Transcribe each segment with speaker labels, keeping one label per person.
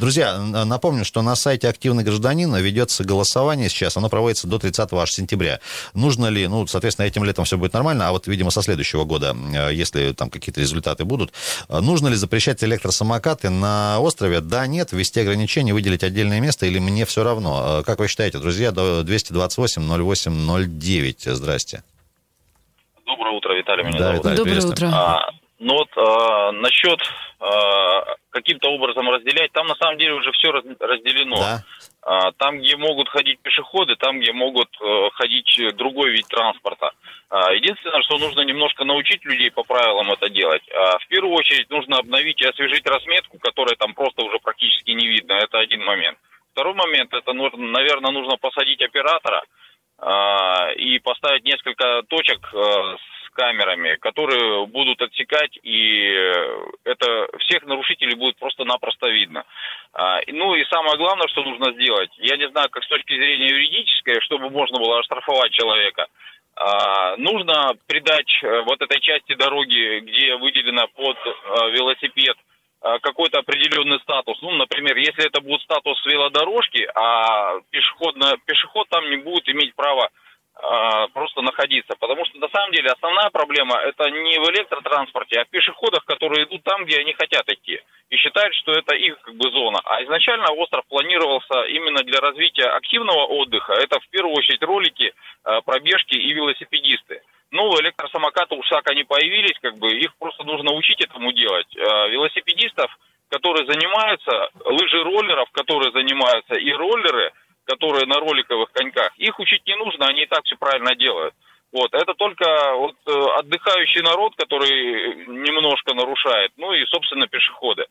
Speaker 1: Друзья, напомню, что на сайте «Активный гражданин» ведется голосование сейчас. Оно проводится до 30 аж сентября. Нужно ли, ну, соответственно, этим летом все будет нормально, а вот, видимо, со следующего года, э, если там какие-то результаты будут, э, нужно ли запрещать электросамокаты на острове? Да, нет, ввести ограничения, выделить отдельное место или мне все равно? Как вы считаете, друзья, 228-08-09, здрасте.
Speaker 2: Доброе утро, Виталий, меня
Speaker 1: да,
Speaker 2: зовут.
Speaker 1: Виталий,
Speaker 3: Доброе утро.
Speaker 2: А, ну вот а, насчет а, каким-то образом разделять, там на самом деле уже все раз- разделено.
Speaker 1: Да.
Speaker 2: А, там, где могут ходить пешеходы, там, где могут э, ходить другой вид транспорта. А, единственное, что нужно немножко научить людей по правилам это делать. А, в первую очередь нужно обновить и освежить разметку, которая там просто уже практически не видно. Это один момент. Второй момент, это, нужно, наверное, нужно посадить оператора и поставить несколько точек э, с камерами, которые будут отсекать, и э, это всех нарушителей будет просто-напросто видно. А, Ну и самое главное, что нужно сделать, я не знаю, как с точки зрения юридической, чтобы можно было оштрафовать человека, а, нужно придать э, вот этой части дороги, где выделено под э, велосипед, какой-то определенный статус. Ну, например, если это будет статус велодорожки, а пешеходно, пешеход там не будет иметь права просто находиться. Потому что на самом деле основная проблема это не в электротранспорте, а в пешеходах, которые идут там, где они хотят идти. И считают, что это их как бы зона. А изначально остров планировался именно для развития активного отдыха. Это в первую очередь ролики, а, пробежки и велосипедисты. Ну, электросамокаты уж так они появились, как бы их просто нужно учить этому делать. А, Велосипедистов, которые занимаются, лыжи-роллеров, которые занимаются, и роллеры, которые на роликовых коньках, их учить не нужно, они и так все правильно делают. Вот, это только вот э, отдыхающий народ, который немножко нарушает, ну и, собственно, пешеходы.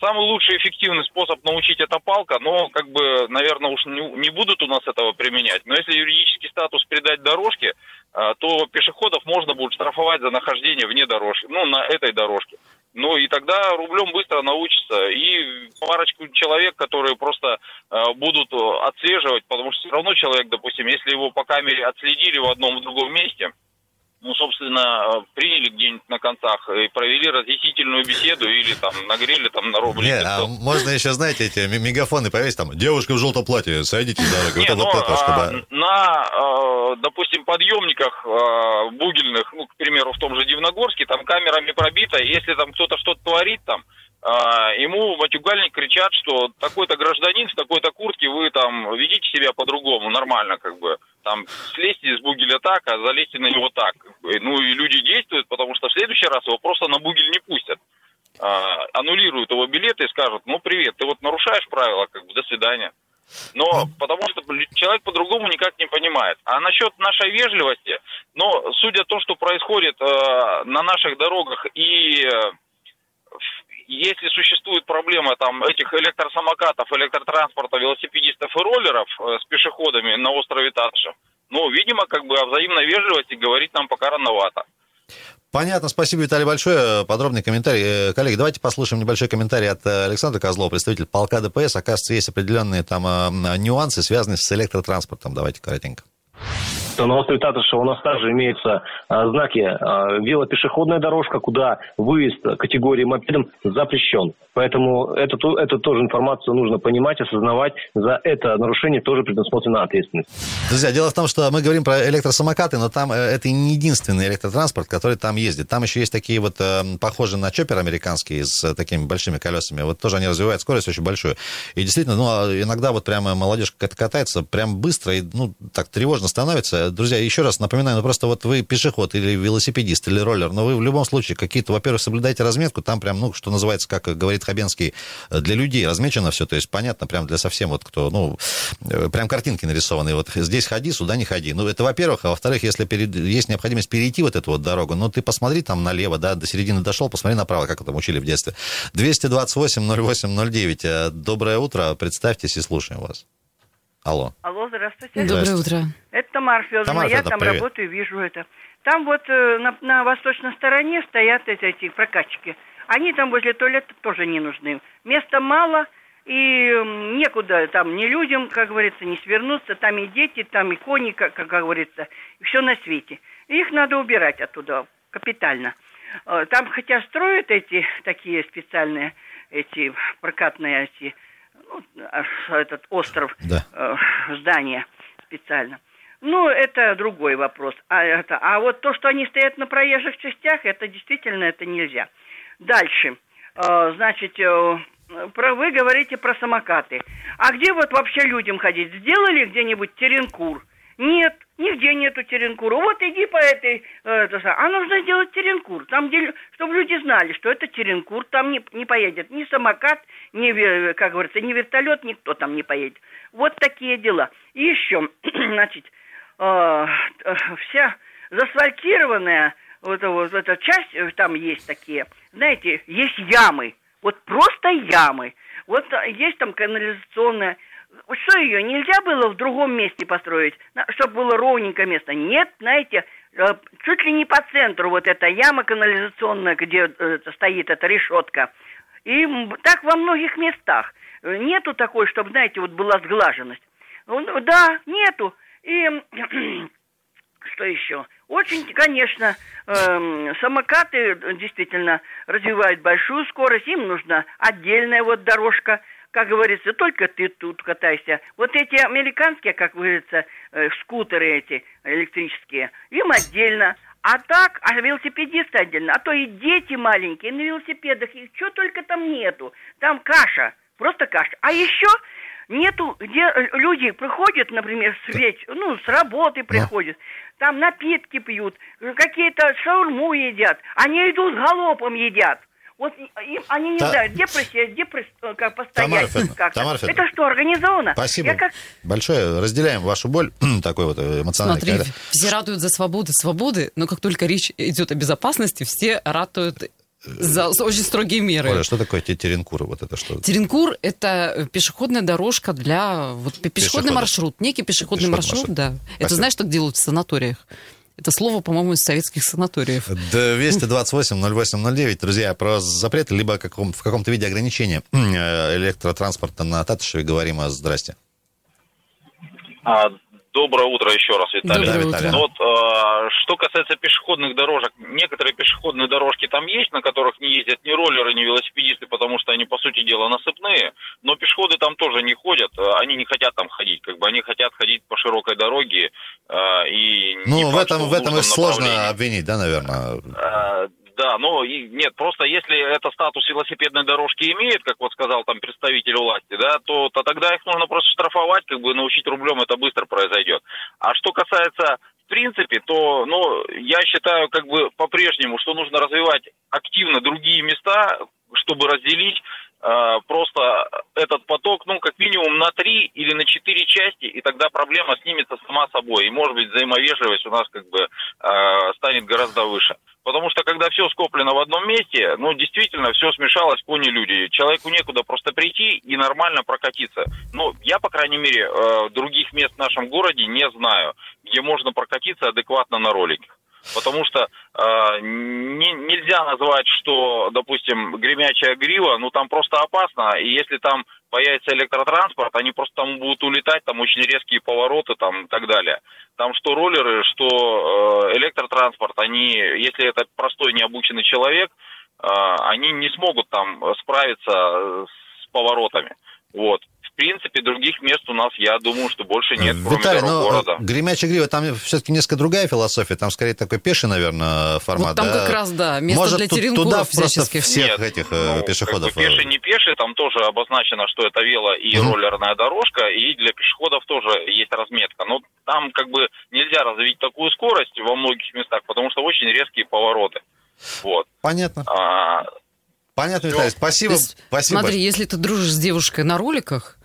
Speaker 2: Самый лучший эффективный способ научить это палка, но, как бы, наверное, уж не, будут у нас этого применять. Но если юридический статус придать дорожке, а, то пешеходов можно будет штрафовать за нахождение вне дорожки, ну, на этой дорожке. Ну, и тогда рублем быстро научится. И парочку человек, которые просто э, будут отслеживать, потому что все равно человек, допустим, если его по камере отследили в одном в другом месте, ну, собственно, э, приняли где-нибудь на концах и провели разъяснительную беседу или там нагрели там на рубль.
Speaker 1: Не, а можно еще, знаете, эти мегафоны повесить, там, девушка в желтом платье, сойдите дороги.
Speaker 2: Не,
Speaker 1: Вот
Speaker 2: ну,
Speaker 1: это вот это, чтобы...
Speaker 2: а, на, э, допустим, подъемниках э, бугельных, ну, к примеру, в том же Дивногорске, там камерами пробито, если там кто-то что-то творит там, а, ему матюгальник кричат, что такой-то гражданин в такой-то куртке, вы там ведите себя по-другому, нормально, как бы. Там слезьте с бугеля так, а залезьте на него так. Ну и люди действуют, потому что в следующий раз его просто на бугель не пустят. А, аннулируют его билеты и скажут, ну привет, ты вот нарушаешь правила, как бы, до свидания. Но потому что человек по-другому никак не понимает. А насчет нашей вежливости, но судя то, что происходит э, на наших дорогах и э, если существует проблема там этих электросамокатов, электротранспорта, велосипедистов и роллеров э, с пешеходами на острове Татша, ну, видимо, как бы о взаимной вежливости говорить нам пока рановато.
Speaker 1: Понятно, спасибо, Виталий, большое. Подробный комментарий. Э, Коллеги, давайте послушаем небольшой комментарий от э, Александра Козлова, представитель полка ДПС. Оказывается, есть определенные там э, нюансы, связанные с электротранспортом. Давайте коротенько.
Speaker 4: То на острове Татарша у нас также имеются а, знаки а, велопешеходная дорожка, куда выезд категории мопедом запрещен. Поэтому эту, ту- эту тоже информацию нужно понимать, осознавать. За это нарушение тоже предусмотрена ответственность.
Speaker 1: Друзья, дело в том, что мы говорим про электросамокаты, но там э, это не единственный электротранспорт, который там ездит. Там еще есть такие вот э, похожие на чоппер американские с э, такими большими колесами. Вот тоже они развивают скорость очень большую. И действительно, ну, а иногда вот прямо молодежь кат- катается прям быстро и, ну, так тревожно становится. Друзья, еще раз напоминаю, ну, просто вот вы пешеход или велосипедист или роллер, но вы в любом случае какие-то, во-первых, соблюдайте разметку, там прям, ну, что называется, как говорит Хабенский, э, для людей размечено все, то есть понятно, прям для совсем вот кто, ну, э, прям картинки нарисованы, вот здесь ходи, сюда не ходи. Ну, это во-первых, а во-вторых, если перед- есть необходимость перейти вот эту вот дорогу, ну, ты посмотри там налево, да, до середины дошел, посмотри направо, как это учили в детстве. 228-08-09, Э, доброе утро, представьтесь и слушаем вас. Алло.
Speaker 5: Алло, здравствуйте.
Speaker 1: Доброе
Speaker 3: утро.
Speaker 5: Это Тамара Федоровна.
Speaker 1: Тамара
Speaker 5: Я
Speaker 1: Федоровна,
Speaker 5: там
Speaker 1: привет.
Speaker 5: работаю, вижу это. Там вот э, на, на восточной стороне стоят эти, эти прокатчики. Они там возле туалета тоже не нужны. Места мало, и некуда там ни людям, как говорится, не свернуться, там и дети, там и кони, как, как говорится, и все на свете. И их надо убирать оттуда капитально. Э, там хотя строят эти такие специальные, эти прокатные эти, этот остров, да. э, здания специально. Ну, это другой вопрос. А, это, а вот то, что они стоят на проезжих частях, это действительно это нельзя. Дальше. Э, значит, э, про, вы говорите про самокаты. А где вот вообще людям ходить? Сделали где-нибудь теренкур? Нет, нигде нету теренкура. Вот иди по этой... Это, а нужно сделать теренкур. Там, где, чтобы люди знали, что это теренкур. Там не, не поедет ни самокат, ни, как говорится, ни вертолет, никто там не поедет. Вот такие дела. И еще, значит, э, вся засфальтированная вот, вот эта часть, э, там есть такие, знаете, есть ямы вот просто ямы. Вот а, есть там канализационная. Что ее нельзя было в другом месте построить, чтобы было ровненькое место? Нет, знаете, э, чуть ли не по центру вот эта яма канализационная, где э, стоит эта решетка. И так во многих местах. Нету такой, чтобы, знаете, вот была сглаженность. Ну, да, нету. И что еще? Очень, конечно, э, самокаты действительно развивают большую скорость, им нужна отдельная вот дорожка, как говорится, только ты тут катайся. Вот эти американские, как говорится, э, скутеры эти электрические, им отдельно. А так, а велосипедисты отдельно. А то и дети маленькие на велосипедах, их что только там нету. Там каша, просто каша. А еще нету, где э, люди приходят, например, с веч... ну, с работы приходят, там напитки пьют, какие-то шаурму едят, они идут галопом едят. Вот им, они не Та... знают, где где прис... Э, как постоять. как Тамара Это что, организовано?
Speaker 1: Спасибо Я как... большое. Разделяем вашу боль, такой вот эмоциональный.
Speaker 3: Смотри, когда... все ратуют за свободу, свободы, но как только речь идет о безопасности, все ратуют за очень строгие меры.
Speaker 1: Оля, что такое теренкур? Вот это что?
Speaker 3: Теренкур – это пешеходная дорожка для... Вот, пешеходный Пешехода. маршрут, некий пешеходный, пешеходный маршрут, маршрут, да. Спасибо. Это знаешь, что делают в санаториях? Это слово, по-моему, из советских санаториев.
Speaker 1: 228-08-09. Друзья, про запреты, либо каком, в каком-то виде ограничения э, электротранспорта на Татышеве говорим. Здрасте.
Speaker 2: А, Доброе утро еще раз, Виталий. Доброе утро. Ну, вот, э, что касается пешеходных дорожек, некоторые пешеходные дорожки там есть, на которых не ездят ни роллеры, ни велосипедисты, потому что они, по сути дела, насыпные, но пешеходы там тоже не ходят, э, они не хотят там ходить, как бы они хотят ходить по широкой дороге. Э, и
Speaker 1: ну, в этом, в этом и сложно обвинить, да, наверное?
Speaker 2: Э, да, но и, нет, просто если это статус велосипедной дорожки имеет, как вот сказал там представитель власти, да, то, то тогда их нужно просто штрафовать, как бы научить рублем, это быстро произойдет. А что касается в принципе, то, ну, я считаю, как бы по-прежнему, что нужно развивать активно другие места, чтобы разделить э, просто этот поток, ну, как минимум на три или на четыре части, и тогда проблема снимется сама собой. И, может быть, взаимовежливость у нас как бы э, станет гораздо выше. Потому что когда все скоплено в одном месте, ну, действительно, все смешалось, кони-люди. Человеку некуда просто прийти и нормально прокатиться. Ну, я, по крайней мере, э, других мест в нашем городе не знаю, где можно прокатиться адекватно на роликах. Потому что э, не, нельзя назвать, что, допустим, гремячая грива, ну там просто опасно. И если там появится электротранспорт, они просто там будут улетать, там очень резкие повороты там и так далее. Там что роллеры, что э, электротранспорт, они, если это простой необученный человек, э, они не смогут там справиться с поворотами. Вот в принципе, других мест у нас, я думаю, что больше нет, кроме Виталий, дорог но города.
Speaker 1: Гремячая грива, там все-таки несколько другая философия, там скорее такой пеший, наверное, формат. Вот
Speaker 3: там да? как раз, да, место Может, для теренкуров
Speaker 1: туда просто всех нет, этих э, ну, пешеходов.
Speaker 2: Как бы пеший, не пеший, там тоже обозначено, что это вело и mm роллерная дорожка, и для пешеходов тоже есть разметка. Но там как бы нельзя развить такую скорость во многих местах, потому что очень резкие повороты. Вот.
Speaker 1: Понятно. А, Понятно, Виталий, спасибо. Есть, спасибо.
Speaker 3: Смотри, если ты дружишь с девушкой на роликах,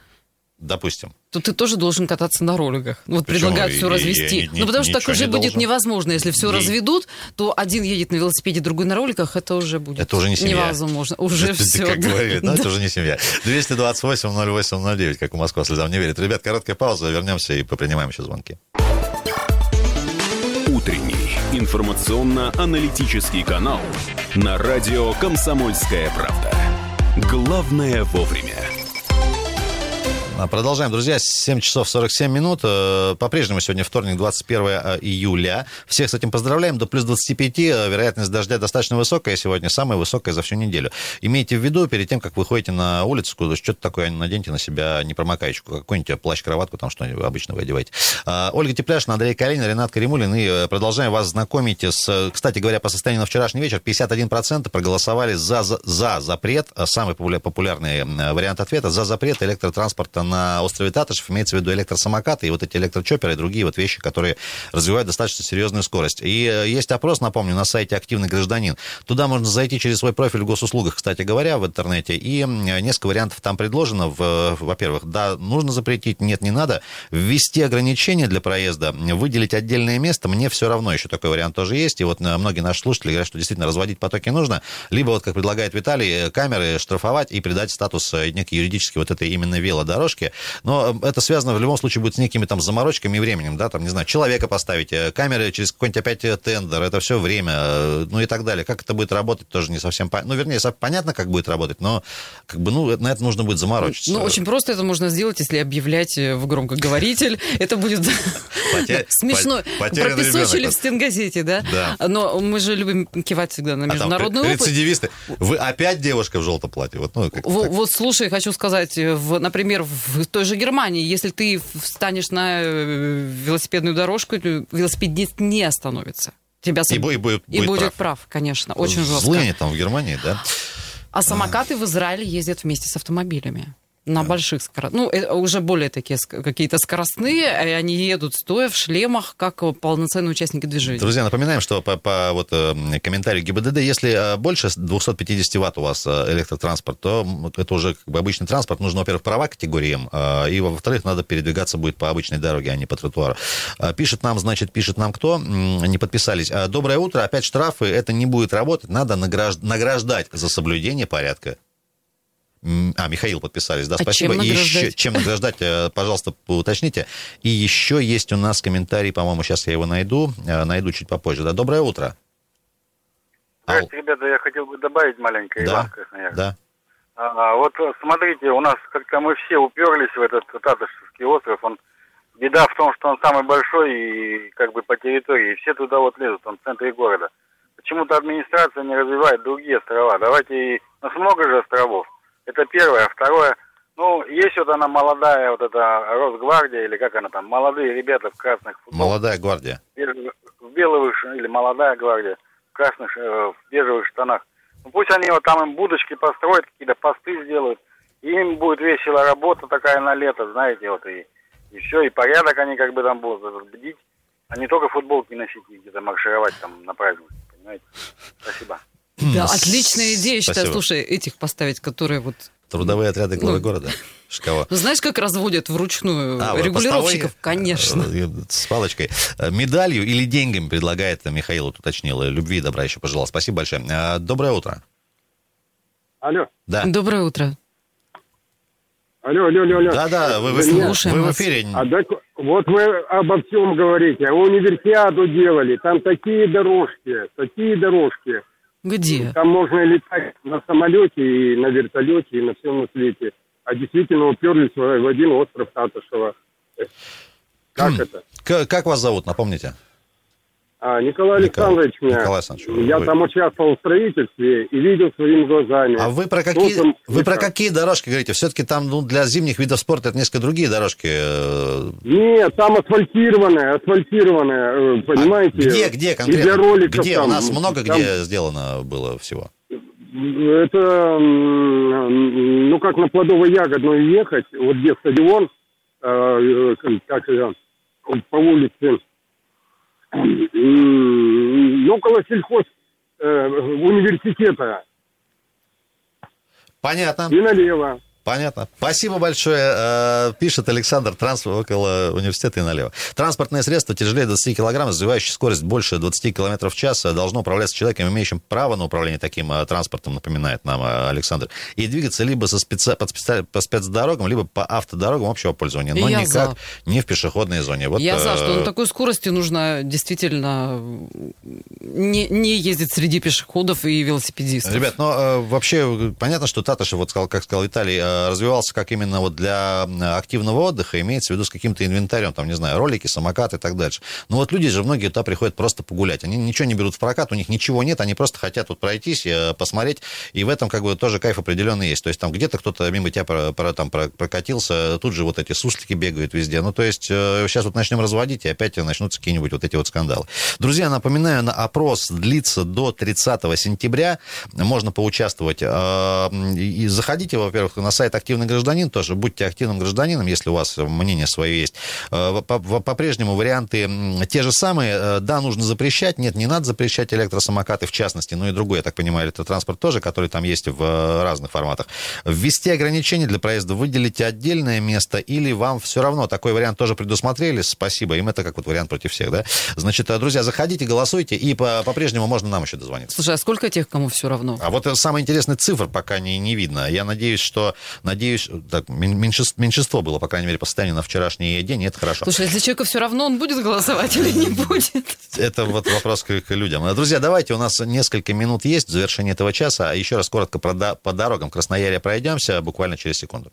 Speaker 1: допустим.
Speaker 3: То ты тоже должен кататься на роликах. Вот Причем предлагают все развести. Я, я, ну, потому что так уже не будет должен. невозможно. Если все не... разведут, то один едет на велосипеде, другой на роликах, это уже будет
Speaker 1: Это уже не семья.
Speaker 3: Невозможно. Уже это, все.
Speaker 1: Как да. говорит, да, это уже не семья. 228 08 09, как у Москва слезам не верит. Ребят, короткая пауза, вернемся и попринимаем еще звонки.
Speaker 6: Утренний информационно-аналитический канал на радио «Комсомольская правда». Главное вовремя.
Speaker 1: А, продолжаем, друзья. 7 часов 47 минут. Э, по-прежнему сегодня вторник, 21 э, июля. Всех с этим поздравляем. До плюс 25. Э, вероятность дождя достаточно высокая сегодня, самая высокая за всю неделю. Имейте в виду, перед тем, как вы ходите на улицу, что-то такое наденьте на себя непромокаечку, какой-нибудь плащ-кроватку, там что обычно вы одеваете. А, Ольга Тепляшина, Андрей Калинин, Ренат Каримулин. И продолжаем вас знакомить с... Кстати говоря, по состоянию на вчерашний вечер 51% проголосовали за, за, за запрет, самый популярный вариант ответа, за запрет электротранспорта на острове Татышев, имеется в виду электросамокаты и вот эти электрочоперы и другие вот вещи, которые развивают достаточно серьезную скорость. И э, есть опрос, напомню, на сайте «Активный гражданин». Туда можно зайти через свой профиль в госуслугах, кстати говоря, в интернете, и несколько вариантов там предложено. Во-первых, да, нужно запретить, нет, не надо. Ввести ограничения для проезда, выделить отдельное место, мне все равно, еще такой вариант тоже есть. И вот э, многие наши слушатели говорят, что действительно разводить потоки нужно. Либо, вот как предлагает Виталий, э, камеры штрафовать и придать статус некий юридический вот этой именно велодорожки. Но это связано в любом случае будет с некими там заморочками и временем, да, там, не знаю, человека поставить, э, камеры через какой-нибудь опять э, тендер, это все время, э, ну и так далее. Как это будет работать, тоже не совсем понятно. Ну, вернее, понятно, как будет работать, но как бы, ну, на это нужно будет заморочиться.
Speaker 3: Ну, очень просто это можно сделать, если объявлять в громкоговоритель. Это будет смешно. Пропесочили в стенгазете, да?
Speaker 1: Да.
Speaker 3: Но мы же любим кивать всегда на а международный опыт.
Speaker 1: Рецидивисты. Вы опять девушка в желтом платье? Вот, ну,
Speaker 3: вот слушай, хочу сказать, например, в той же Германии, если ты встанешь на э, велосипедную дорожку, велосипедист не остановится. Тебя
Speaker 1: и, будет, будет,
Speaker 3: и будет, прав. прав, конечно, очень жестко.
Speaker 1: Злые они там в Германии, да?
Speaker 3: А самокаты в Израиле ездят вместе с автомобилями на больших скоростях. Ну, это уже более такие какие-то скоростные, и они едут стоя в шлемах, как полноценные участники движения.
Speaker 1: Друзья, напоминаем, что по, по вот, э, комментарию ГИБДД, если э, больше 250 ватт у вас э, электротранспорт, то это уже как бы обычный транспорт. Нужно, во-первых, права категориям, и, во-вторых, надо передвигаться будет по обычной дороге, а не по тротуару. Пишет нам, значит, пишет нам кто? Не подписались. Доброе утро. Опять штрафы. Это не будет работать. Надо награждать за соблюдение порядка. А, Михаил подписались, да, а спасибо.
Speaker 3: Чем награждать?
Speaker 1: Еще, чем награждать, э, пожалуйста, уточните. И еще есть у нас комментарий, по-моему, сейчас я его найду, э, найду чуть попозже. Да, доброе утро.
Speaker 7: Здравствуйте, ребята, я хотел бы добавить маленькое,
Speaker 1: да,
Speaker 7: Иван Красноярск.
Speaker 1: Да.
Speaker 7: А, вот смотрите, у нас как-то мы все уперлись в этот Татышевский остров, он беда в том, что он самый большой и как бы по территории, и все туда вот лезут, он в центре города. Почему-то администрация не развивает другие острова. Давайте, у нас много же островов. Это первое. Второе, ну, есть вот она молодая, вот эта Росгвардия, или как она там, молодые ребята в красных
Speaker 1: футболках. Молодая гвардия.
Speaker 7: В белых, или молодая гвардия, в красных, э, в бежевых штанах. Ну, пусть они вот там им будочки построят, какие-то посты сделают. И им будет весело работа такая на лето, знаете, вот и, и все, и порядок они как бы там будут бдить, а не только футболки носить и где-то маршировать там на праздник, понимаете? Спасибо.
Speaker 3: Да, отличная идея, считаю. Слушай, этих поставить, которые вот...
Speaker 1: Трудовые отряды главы ну, города.
Speaker 3: Ну, знаешь, как разводят вручную а, регулировщиков? Постовой, Конечно.
Speaker 1: Э, с палочкой. Э, медалью или деньгами предлагает Михаил, уточнил. Любви и добра еще пожелал. Спасибо большое. Э, доброе утро.
Speaker 7: Алло.
Speaker 1: Да.
Speaker 3: Доброе утро.
Speaker 7: Алло, алло, алло, алло.
Speaker 1: Да, да, вы, вы, вы в эфире.
Speaker 7: А так, вот вы обо всем говорите. Универсиаду делали, там такие дорожки, такие дорожки.
Speaker 3: Где?
Speaker 7: Там можно летать на самолете и на вертолете, и на всем на свете. А действительно уперлись в один остров Татышева. Как хм. это?
Speaker 1: К- как вас зовут, напомните?
Speaker 7: А, Николай Александрович меня. Николай Александрович, я вы... там участвовал в строительстве и видел своими глазами.
Speaker 1: А вы про какие, ну, вы про какие дорожки говорите? Все-таки там ну, для зимних видов спорта это несколько другие дорожки. Э.
Speaker 7: Нет, там асфальтированные, асфальтированные, э, понимаете? А
Speaker 1: где, где конкретно? И для роликов где? Там, У нас много там... где сделано было всего.
Speaker 7: Это, ну, как на плодово-ягодную ехать, вот где стадион, э, как по улице около сельхоз э, университета.
Speaker 1: Понятно.
Speaker 7: И налево.
Speaker 1: Понятно. Спасибо большое. Э, пишет Александр Транспорт около университета и налево. Транспортное средство тяжелее 20 килограмм, развивающее скорость больше 20 километров в час, должно управляться человеком, имеющим право на управление таким э, транспортом, напоминает нам э, Александр, и двигаться либо со специ... под специ... по спецдорогам, либо по автодорогам общего пользования, но Я никак за. не в пешеходной зоне.
Speaker 3: Вот, Я за, что на такой скорости нужно действительно не, не ездить среди пешеходов и велосипедистов.
Speaker 1: Ребят, ну вообще понятно, что Татышев, вот сказал, как сказал Виталий, развивался как именно вот для активного отдыха, имеется в виду с каким-то инвентарем, там, не знаю, ролики, самокаты и так дальше. Но вот люди же многие туда приходят просто погулять. Они ничего не берут в прокат, у них ничего нет, они просто хотят вот пройтись, э, посмотреть, и в этом как бы тоже кайф определенный есть. То есть там где-то кто-то мимо тебя про, про, там, прокатился, тут же вот эти суслики бегают везде. Ну, то есть сейчас вот начнем разводить, и опять начнутся какие-нибудь вот эти вот скандалы. Друзья, напоминаю, на опрос длится до 30 сентября. Можно поучаствовать. И заходите, во-первых, на сайт «Активный гражданин» тоже. Будьте активным гражданином, если у вас мнение свое есть. А, по-прежнему варианты те же самые. А, да, нужно запрещать. Нет, не надо запрещать электросамокаты, в частности, ну и другой, я так понимаю, электротранспорт тоже, который там есть в разных форматах. Ввести ограничения для проезда, выделите отдельное место или вам все равно такой вариант тоже предусмотрели. Спасибо. Им это как вот вариант против всех, да? Значит, друзья, заходите, голосуйте, и по-прежнему можно нам еще дозвониться.
Speaker 3: Слушай, а сколько тех, кому все равно?
Speaker 1: А вот самая интересная цифра пока не, не видно. Я надеюсь, что, надеюсь, так, меньшинство, меньшинство было, по крайней мере, по состоянию на вчерашний день, и это хорошо.
Speaker 3: Слушай, если человеку все равно, он будет голосовать или не будет?
Speaker 1: Это вот вопрос к, к людям. Друзья, давайте, у нас несколько минут есть в завершении этого часа. А еще раз коротко по, по дорогам Красноярья пройдемся буквально через секунду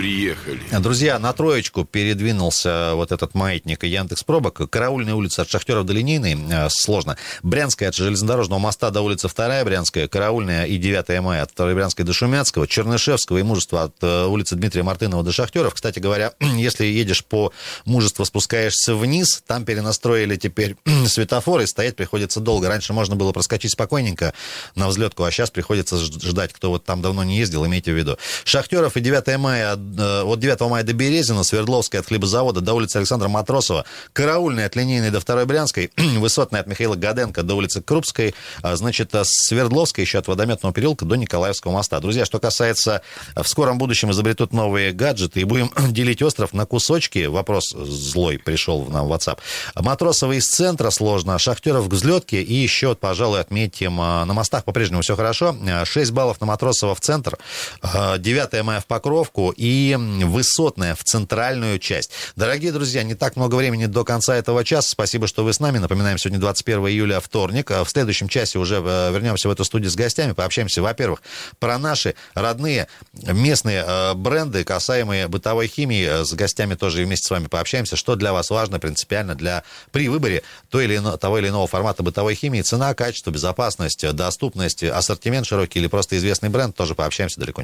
Speaker 6: приехали.
Speaker 1: Друзья, на троечку передвинулся вот этот маятник Яндекс Пробок. Караульная улица от Шахтеров до Линейной, э, сложно. Брянская от железнодорожного моста до улицы 2 Брянская, Караульная и 9 мая от 2 Брянской до Шумяцкого, Чернышевского и Мужества от э, улицы Дмитрия Мартынова до Шахтеров. Кстати говоря, если едешь по Мужеству, спускаешься вниз, там перенастроили теперь светофоры, стоять приходится долго. Раньше можно было проскочить спокойненько на взлетку, а сейчас приходится ждать, кто вот там давно не ездил, имейте в виду. Шахтеров и 9 мая Э, от 9 мая до Березина, Свердловская от хлебозавода до улицы Александра Матросова, Караульная от Линейной до 2 Брянской, Высотная от Михаила Гаденко до улицы Крупской, а, значит, э, Свердловская еще от Водометного переулка до Николаевского моста. Друзья, что касается, э, в скором будущем изобретут новые гаджеты и будем делить остров на кусочки. Вопрос злой пришел нам в WhatsApp. Матросова из центра сложно, Шахтеров к взлетке и еще, пожалуй, отметим, на мостах по-прежнему все хорошо. 6 баллов на Матросова в центр, 9 мая в Покровку и и Высотная в центральную часть. Дорогие друзья, не так много времени до конца этого часа. Спасибо, что вы с нами. Напоминаем, сегодня 21 июля, вторник. А в следующем часе уже э, вернемся в эту студию с гостями, пообщаемся, во-первых, про наши родные местные э, бренды, касаемые бытовой химии. С гостями тоже вместе с вами пообщаемся. Что для вас важно принципиально для, при выборе той или иного, того или иного формата бытовой химии. Цена, качество, безопасность, доступность, ассортимент широкий или просто известный бренд. Тоже пообщаемся далеко не